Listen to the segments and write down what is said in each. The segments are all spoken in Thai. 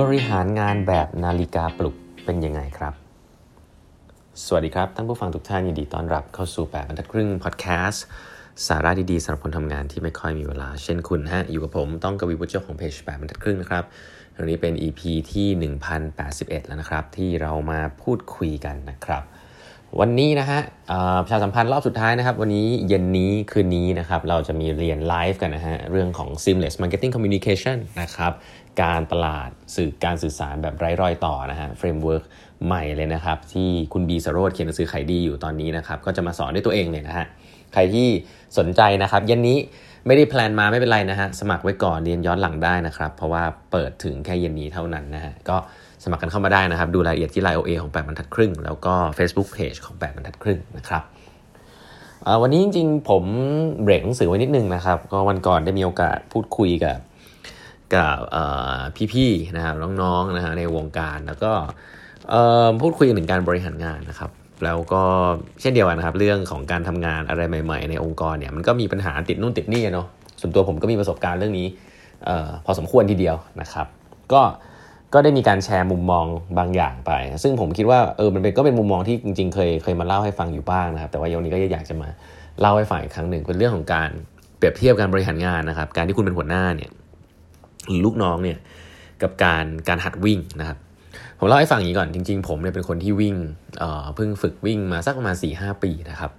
บริหารงานแบบนาฬิกาปลุกเป็นยังไงครับ สวัสดีครับ ท่านผู้ฟังทุกท่านยินดีต้อนรับเข้าสู่ 8บรรทัดครึ่งพอดแคสต์สาระดีๆสำหรับคนทำงานที่ไม่ค่อยมีเวลา เช่นคุณฮะ อยู่กับผมต้องกวีบุญเจ้าของเพจ8บรรทัดครึ่งนะครับวันนี้เป็น EP ที่ 1081 แล้วนะครับ ที่เรามาพูดคุยกันนะครับ วันนี้นะฮะประชาสัมพันธ์รอบสุดท้ายนะครับ วันนี้เย็นนี้คืนนี้นะครับ เราจะมีเรียนไลฟ์กันนะฮะ เรื่องของ seamless marketing communication นะครับ การตลาดสื่อการสื่อสารแบบไร้รอยต่อนะฮะ framework ใหม่เลยนะครับ ที่คุณบีสโรจเขียนหนังสือขายดีอยู่ตอนนี้นะครับ ก็จะมาสอนด้วยตัวเองเลยนะฮะใครที่สนใจนะครับเย็นนี้ไม่ได้ plan มาไม่เป็นไรนะฮะสมัครไว้ก่อนเรียนย้อนหลังได้นะครับ เพราะว่าเปิดถึงแค่เย็นนี้เท่านั้นนะฮะก็สมัครกันเข้ามาได้นะครับ ดูรายละเอียดที่ LINE OA ของ8บรรทัดครึ่ง แล้วก็ Facebook Page ของ8บรรทัดครึ่งนะครับวันนี้จริงๆ ผมเบรกหนังสือไว้นิดนึงนะครับ ก็วันก่อนได้มีโอกาสพูดคุยกับ กับพี่ๆนะครับน้องๆนะฮะในวงการแล้วก็พูดคุยถึงการบริหารงานนะครับ แล้วก็เช่นเดียวกันนะครับ เรื่องของการทำงานอะไรใหม่ ๆ ในองค์กรเนี่ยมันก็มีปัญหาติดนู่นติดนี่เนาะส่วนตัวผมก็มีประสบการณ์เรื่องนี้ออพอสมควรทีเดียวนะครับ ก็ก็ได้มีการแชร์มุมมองบางอย่างไป ซึ่งผมคิดว่าเออมันเป็นก็เป็นมุมมองที่จริง ๆ เคยเคยมาเล่าให้ฟังอยู่บ้างนะครับ แต่ว่าวันนี้ก็อยากจะมาเล่าให้ฟังอีกครั้งหนึ่งเป็นเรื่องของการเปรียบเทียบการบริหารงานนะครับ การที่คุณเป็นหัวหน้าเนี่ย หรือลูกน้องเนี่ยกับการการหัดวิ่งนะครับผมเล่าให้ฟังอย่างนี้ก่อนจริง ๆ ผมเนี่ยเป็นคนที่วิ่งเเพิ่งฝึกวิ่งมาสักประมาณ4ีหปีนะครับ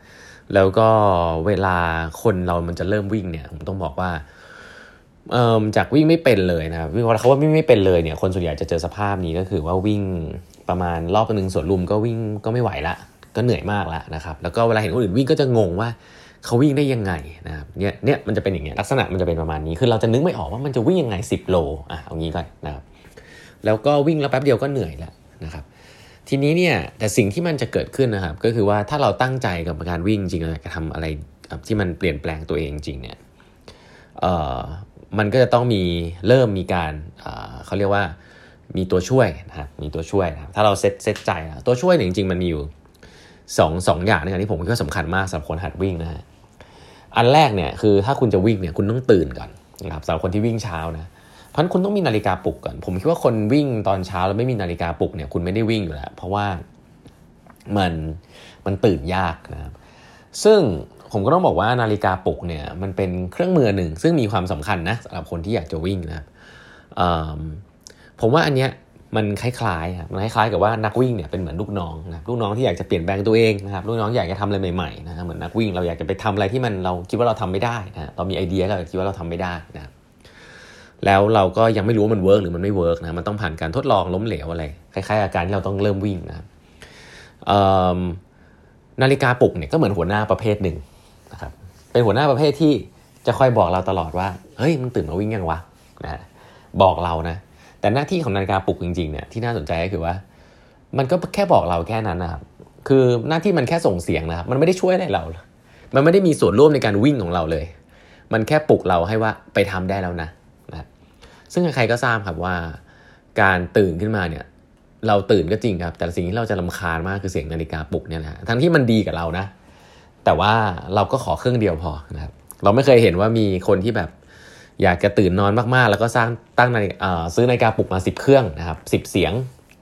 แล้วก็เวลาคนเรามันจะเริ่มวิ่งเนี่ยผมต้องบอกว่าจากวิ่งไม่เป็นเลยนะครับวิ่งเขาว่าวิ่งไม่เป็นเลยเนี่ยคนส่วนใหญ่จะเจอสภาพนี้ก็คือว่าวิ่งประมาณรอบนึงสวนลุมก็วิ่งก็ไม่ไหวละก็เหนื่อยมากแล้วนะครับ แล้วก็เวลาเห็นคนอื่นวิ่งก็จะงงว่า เขาวิ่งได้ยังไงนะครับเนี่ยเนี่ยมันจะเป็นอย่างเงี้ยลักษณะมันจะเป็นประมาณนี้คือเราจะนึกไม่ออกว่ามันจะวิ่งยังไง 10 โลอะเอางี้ก่อนนะครับแล้วก็วิ่งแล้วแป๊บเดียวก็เหนื่อยแล้วนะครับทีนี้เนี่ยแต่สิ่งที่มันจะเกิดขึ้นนะครับ ก็คือว่าถ้าเราตั้งใจกับการวิ่งจริงเราจะทำอะไรที่มันเปลี่ยนแปลงตัวเองจริงเนี่ยเอ่อมันก็จะต้องมีเริ่มมีการเขาเรียกว่ามีตัวช่วยนะครับมีตัวช่วยนะถ้าเราเซตเซตใจตัวช่วยเนี่ยจริงๆมันมีอยู่สองสองอย่างนะครับที่ผมคิดว่าสำคัญมากสำหรับคนหัดวิ่งนะฮะ อันแรกเนี่ยคือถ้าคุณจะวิ่งเนี่ยคุณต้องตื่นก่อนนะครับสำหรับคนที่วิ่งเช้านะเพราะคุณต้องมีนาฬิกาปลุกก่อน ผมคิดว่าคนวิ่งตอนเช้าแล้วไม่มีนาฬิกาปลุกเนี่ยคุณไม่ได้วิ่งอยู่แล้วเพราะว่ามันมันตื่นยากนะครับซึ่งผมก็ต้องบอกว่านาฬิกาปลุกเนี่ยมันเป็นเครื่องมือหนึ่ง ซึ่งมีความสำคัญนะสำหรับคนที่อยากจะวิ่งนะครับผมว่าอันเนี้ย มันคล้ายๆมันคล้ายๆกับว่านักวิ่งเนี่ยเป็นเหมือนลูกน้องนะลูกน้องที่อยากจะเปลี่ยนแปลงตัวเองนะครับลูกน้องอยากจะทำอะไรใหม่ๆนะเหมือนนักวิ่งเราอยากจะไปทำอะไรที่มันเราคิดว่าเราทำไม่ได้นะเรามีไอเดียเราคิดว่าเราทำไม่ได้นะแล้วเราก็ยังไม่รู้ว่ามัน work หรือมันไม่ work นะมันต้องผ่านการทดลองล้มเหลวอะไรคล้ายๆอาการที่เราต้องเริ่มวิ่งนะครับนาฬิกาปลุกเนี่ยก็เหมือนหัวหน้าประเภทหนึ่งนะครับเป็นหัวหน้าประเภทที่จะคอยบอกเราตลอดว่าเฮ้ยมึงตื่นมาวิ่งยังวะนะบอกเรานะ แต่หน้าที่ของนาฬิกาปลุกจริงๆเนี่ยที่น่าสนใจก็คือว่า มันก็แค่บอกเราแค่นั้นนะครับคือหน้าที่มันแค่ส่งเสียงนะครับมันไม่ได้ช่วยอะไรเรา มันไม่ได้มีส่วนร่วมในการวิ่งของเราเลย มันแค่ปลุกเราให้ว่าไปทำได้แล้วนะนะซึ่งใครก็ทราบครับว่า การตื่นขึ้นมาเนี่ยเราตื่นก็จริงครับ แต่สิ่งที่เราจะลาคาญมากคือเสียงนาฬิกาปลุกเนี่ยนะทั้งที่มันดีกับเรานะ แต่ว่าเราก็ขอเครื่องเดียวพอนะครับ เราไม่เคยเห็นว่ามีคนที่แบบ อยากจะตื่นนอนมากๆ แล้วก็สร้างตั้งในซื้อนาฬิกาปลุกมา 10 เครื่องนะครับสิเสียง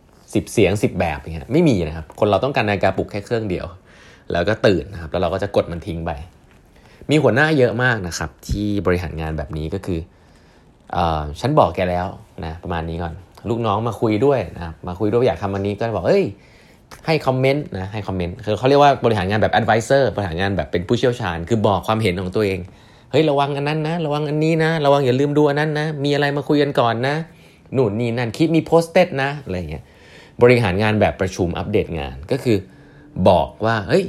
10 เสียง 10 แบบอย่างเงี้ยไม่มีนะครับคนเราต้องการนาฬิกาปลุกแค่เครื่องเดียว แล้วก็ตื่นนะครับแล้วเราก็จะกดมันทิ้งไป มีหัวหน้าเยอะมากนะครับที่บริหารงานแบบนี้ก็คืออฉันบอกแกแล้วนะประมาณนี้ก่อน ลูกน้องมาคุยด้วยนะครับมาคุยด้วยอยากทำอันนี้ก็บอกเอ้ยให้คอมเมนต์นะให้คอมเมนต์คือเขาเรียกว่าบริหารงานแบบ advisor บริหารงานแบบเป็นผู้เชี่ยวชาญ คือบอกความเห็นของตัวเอง เฮ้ยระวังอันนั้นนะ ระวังอันนี้นะ ระวังอย่าลืมดูอันนั้นนะ มีอะไรมาคุยกันก่อนนะหนุนนี่นั่นคิดมีโพสเต็ดนะอะไรเงี้ยบริหารงานแบบประชุมอัปเดตงานก็คือบอกว่าเฮ้ย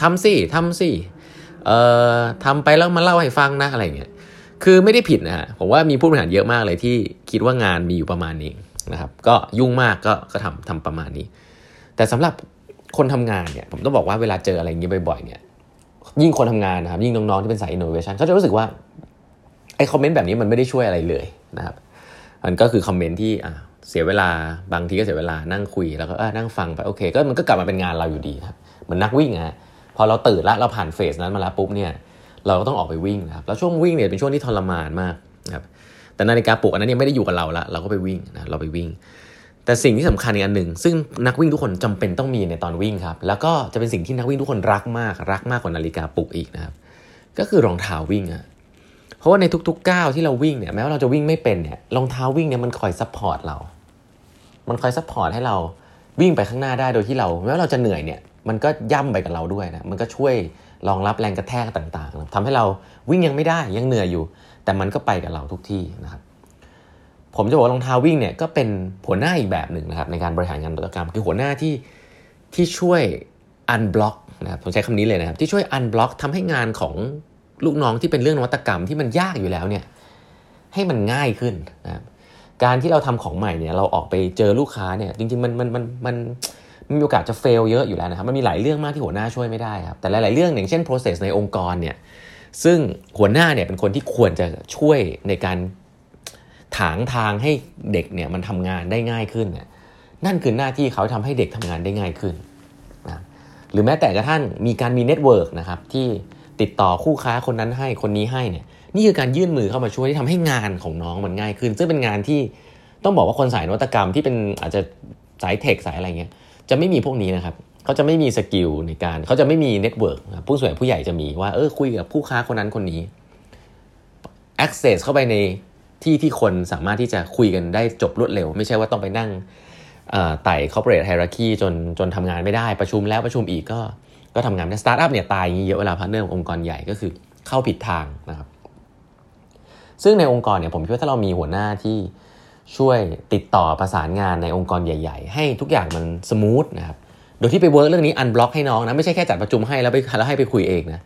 ทำสิทำสิเอ่อทำไปแล้วมาเล่าให้ฟังนะอะไรเงี้ยคือไม่ได้ผิดนะฮะผมว่ามีผู้บริหารเยอะมากเลยที่คิดว่างานมีอยู่ประมาณนี้นะครับก็ยุ่งมากก็ก็ทำทำประมาณนี้ แต่สำหรับคนทำงานเนี่ยผมต้องบอกว่าเวลาเจออะไรอย่างนี้บ่อยๆเนี่ย ยิ่งคนทำงานนะครับยิ่งน้องๆที่เป็นสายอินโนเวชันเขาจะรู้สึกว่าไอ้ comment แบบนี้มันไม่ได้ช่วยอะไรเลยนะครับมันก็คือ comment ที่อ่าเสียเวลาบางทีก็เสียเวลานั่งคุยแล้วก็นั่งฟังไปโอเค ก็มันก็กลับมาเป็นงานเราอยู่ดีครับเหมือนนักวิ่งอะพอเราตื่นแล้วเราผ่าน phase นั้นมาแล้วปุ๊บเนี่ยเราก็ต้องออกไปวิ่งนะครับแล้วช่วงวิ่งเนี่ยเป็นช่วงที่ทรมานมากนะครับแต่นาฬิกาปลุกอันนั้นยังไม่ได้อยู่กับเราละเราก็ไปวิ่งนะเราไปวิ่ง แต่สิ่งที่สำคัญอีกอันหนึ่งซึ่งนักวิ่งทุกคนจำเป็นต้องมีในตอนวิ่งครับ แล้วก็จะเป็นสิ่งที่นักวิ่งทุกคนรักมาก รักมากกว่านาฬิกาปลุกอีกนะครับ ก็คือรองเท้าวิ่งอะเพราะว่าในทุกๆก้าวที่เราวิ่งเนี่ยแม้ว่าเราจะวิ่งไม่เป็นเนี่ยรองเท้าวิ่งเนี่ยมันคอย support เรา มันคอย support ให้เราวิ่งไปข้างหน้าได้โดยที่เราแม้ว่าเราจะเหนื่อยเนี่ยมันก็ย่ำไปกับเราด้วยนะมันก็ช่วยรองรับแรงกระแทกต่างๆทำให้เราวิ่งยังไม่ได้ยังเหนื่อยอยู่ แต่มันก็ไปกับเราทุกที่นะครับ ผมจะบอกรองเท้าวิ่งเนี่ยก็เป็นหัวหน้าอีกแบบหนึ่งนะครับในการบริหารงานนวัตกรรมคือหัวหน้าที่ที่ช่วยอันบล็อกนะครับผมใช้คำนี้เลยนะครับ ที่ช่วยอันบล็อกทำให้งานของลูกน้องที่เป็นเรื่องนวัตกรรมที่มันยากอยู่แล้วเนี่ยให้มันง่ายขึ้นนะครับการที่เราทำของใหม่เนี่ยเราออกไปเจอลูกค้าเนี่ยจริงๆมันมันมันมันมีโอกาสจะ fail เยอะอยู่แล้วนะครับมันมีหลายเรื่องมากที่หัวหน้าช่วยไม่ได้ครับแต่หลายๆเรื่องอย่างเช่น process ในองค์กรเนี่ยซึ่งหัวหน้าเนี่ยเป็นคนที่ควรจะช่วยในการ ถางทางให้เด็กเนี่ยมันทำงานได้ง่ายขึ้นเนี่ยนั่นคือหน้าที่เขาทำให้เด็กทำงานได้ง่ายขึ้นนะหรือแม้แต่กระทั่งมีการมี network นะครับที่ติดต่อคู่ค้าคนนั้นให้คนนี้ให้เนี่ยนี่คือการยื่นมือเข้ามาช่วยที่ทำให้งานของน้องมันง่ายขึ้น ซึ่งเป็นงานที่ต้องบอกว่าคนสายนวัตกรรมที่เป็นอาจจะสาย tech สายอะไรเงี้ยจะไม่มีพวกนี้นะครับเขาจะไม่มี skill ในการเขาจะไม่มี network ส่วนผู้ใหญ่จะมีว่าเออคุยกับคู่ค้าคนนั้นคนนี้ access เข้าไปใน ที่ที่คนสามารถที่จะคุยกันได้จบรวดเร็ว ไม่ใช่ว่าต้องไปนั่งไต่ corporate hierarchy จนจนทำงานไม่ได้ประชุมแล้วประชุมอีกก็ก็ทำงานในสตาร์ทอัพเนี่ยตายอย่างนี้เยอะเวลา partner องค์กรใหญ่ก็คือเข้าผิดทางนะครับ ซึ่งในองค์กรเนี่ยผมคิดว่าถ้าเรามีหัวหน้าที่ช่วยติดต่อประสานงานในองค์กรใหญ่ ๆ ให้ทุกอย่างมัน smooth นะครับโดยที่ไป work เรื่องนี้ unblock ให้น้องนะไม่ใช่แค่จัดประชุมให้แล้วไปแล้วให้ไปคุยเองนะ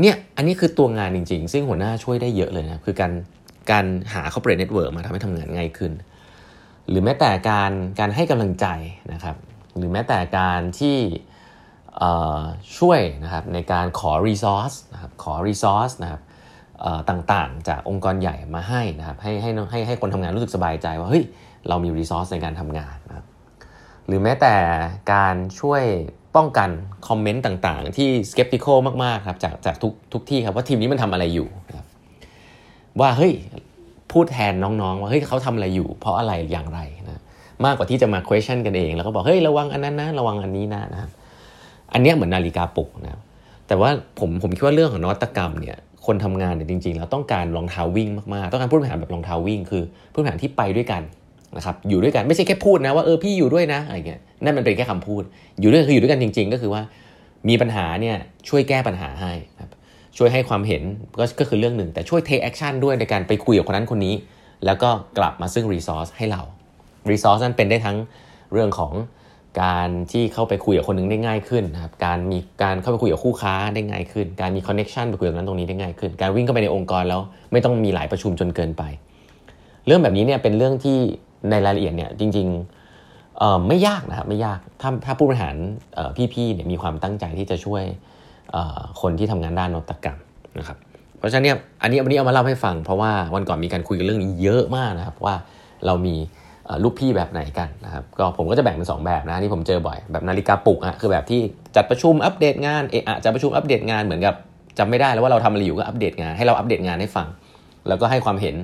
เนี่ยอันนี้คือตัวงานจริง ๆ ซึ่งหัวหน้าช่วยได้เยอะเลยนะคือการ การหา corporate network มาทำให้ทำงานง่ายขึ้น หรือแม้แต่การการให้กำลังใจนะครับ หรือแม้แต่การที่ช่วยนะครับในการขอ resource นะครับขอ resource นะครับต่างๆ จากองค์กรใหญ่มาให้นะครับให้ให้ให้ให้คนทำงานรู้สึกสบายใจว่าเฮ้ยเรามี resource ในการทำงานนะครับหรือแม้แต่การช่วยป้องกันคอมเมนต์ต่างๆ ที่ skeptical มากๆครับจากจากทุกทุกที่ครับว่าทีมนี้มันทำอะไรอยู่นะ ว่าเฮ้ยพูดแทนน้องๆ ว่าเฮ้ยเขาทำอะไรอยู่ เพราะอะไรอย่างไรนะมากกว่าที่จะมา question กันเอง แล้วก็บอกเฮ้ยระวังอันนั้นนะระวังอันนี้นะนะอันนี้เหมือนนาฬิกาปลุกนะแต่ว่าผมผมคิดว่าเรื่องของนวัตกรรมเนี่ยคนทำงานเนี่ยจริงๆแล้วต้องการรองเท้าวิ่งมากๆ ต้องการผู้บริหารแบบรองเท้าวิ่ง คือผู้บริหารที่ไปด้วยกันนะครับอยู่ด้วยกันไม่ใช่แค่พูดนะว่าเออพี่อยู่ด้วยนะอะไรเงี้ยนั่นมันเป็นแค่คำพูด อยู่ด้วยคืออยู่ด้วยกันจริง ๆ ก็คือว่ามีปัญหาเนี่ยช่วยแก้ปัญหาให้ครับ ช่วยให้ความเห็นก็ก็คือเรื่องหนึ่ง แต่ช่วย take action ด้วยในการไปคุยกับคนนั้นคนนี้ แล้วก็กลับมาซึ่ง resource ให้เรา resource นั้นเป็นได้ทั้งเรื่องของการที่เข้าไปคุยกับคนนึงได้ง่ายขึ้นนะครับ การมีการเข้าไปคุยกับคู่ค้าได้ง่ายขึ้น การมีคอนเน็ชันไปคุยกับนั้นตรงนี้ได้ง่ายขึ้น การวิ่งเข้าไปในองค์กรแล้วไม่ต้องมีหลายประชุมจนเกินไป เรื่องแบบนี้เนี่ยเป็นเรื่องที่ในรายละเอียดเนี่ยจริงๆไม่ยากนะครับไม่ยาก ถ้าถ้าผู้บริหารพี่ๆเนี่ยมีความตั้งใจที่จะช่วย คนที่ทำงานด้านนวัตกรรมนะครับเพราะฉะนั้นเนี่ยอันนี้วันนี้เอามาเล่าให้ฟัง เพราะว่าวันก่อนมีการคุยกันเรื่องนี้เยอะมากนะครับว่าเรามีลูกพี่แบบไหนกันนะครับก็ผมก็จะแบ่งเป็น 2 แบบนะที่ผมเจอบ่อยแบบนาฬิกาปลุกอะคือแบบที่จัดประชุมอัปเดตงานเอะจัดประชุมอัปเดตงานเหมือนกับจำไม่ได้แล้วว่าเราทำอะไรอยู่ก็อัปเดตงานให้เราอัปเดตงานให้ฟัง แล้วก็ให้ความเห็น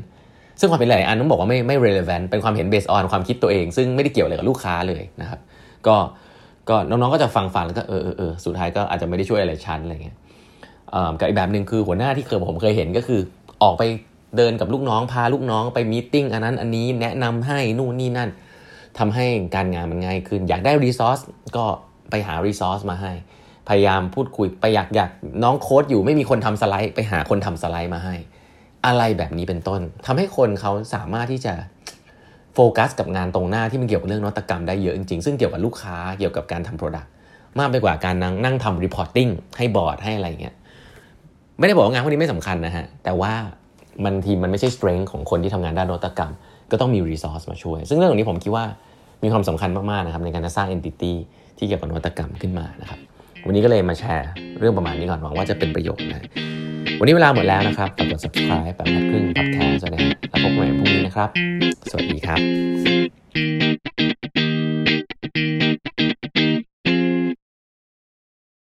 ซึ่งความเห็นหลายอันต้องบอกว่าไม่ไม่ relevant เป็นความเห็น based on ความคิดตัวเอง ซึ่งไม่ได้เกี่ยวอะไรกับลูกค้าเลยนะครับก็ ก็น้องๆก็จะฟังฟังแล้วก็เออเออสุดท้ายก็อาจจะไม่ได้ช่วยอะไรชั้นอะไรเงี้ยกับอีกแบบหนึ่งคือหัวหน้าที่เคยผมเคยเห็นก็คือออกไปเดินกับลูกน้องพาลูกน้องไป meeting อันนั้นอันนี้แนะนำให้นู่นนี่นั่นทำให้การงานมันง่ายขึ้น อยากได้ resource ก็ไปหา resource มาให้ พยายามพูดคุยไปอยากอยากน้องโค้ดอยู่ไม่มีคนทำสไลด์ ไปหาคนทำสไลด์มาให้ อะไรแบบนี้เป็นต้นทำให้คนเขาสามารถที่จะ โฟกัสกับงานตรงหน้าที่มันเกี่ยวกับเรื่องนวัตกรรมได้เยอะจริงๆ ซึ่งเกี่ยวกับลูกค้าเกี่ยวกับการทำ product มากไปกว่าการนั่งนั่งทำ reportingให้บอร์ดให้อะไรเงี้ยไม่ได้บอกว่างานพวกนี้ไม่สำคัญนะฮะ แต่ว่ามันทีมันไม่ใช่ strength ของคนที่ทำงานด้านนวัตกรรม ก็ต้องมี resource มาช่วย ซึ่งเรื่องนี้ผมคิดว่ามีความสำคัญมากๆนะครับในการจะสร้าง entity ที่เกี่ยวกับนวัตกรรมขึ้นมานะครับ วันนี้ก็เลยมาแชร์เรื่องประมาณนี้ก่อนหวังว่าจะเป็นประโยชน์นะ วันนี้เวลาหมดแล้วนะครับฝากกด subscribe แบบพัดครึ่ง podcast เลยนะแล้วพบกันใหม่พรุ่งนี้นะครับ สวัสดีครับ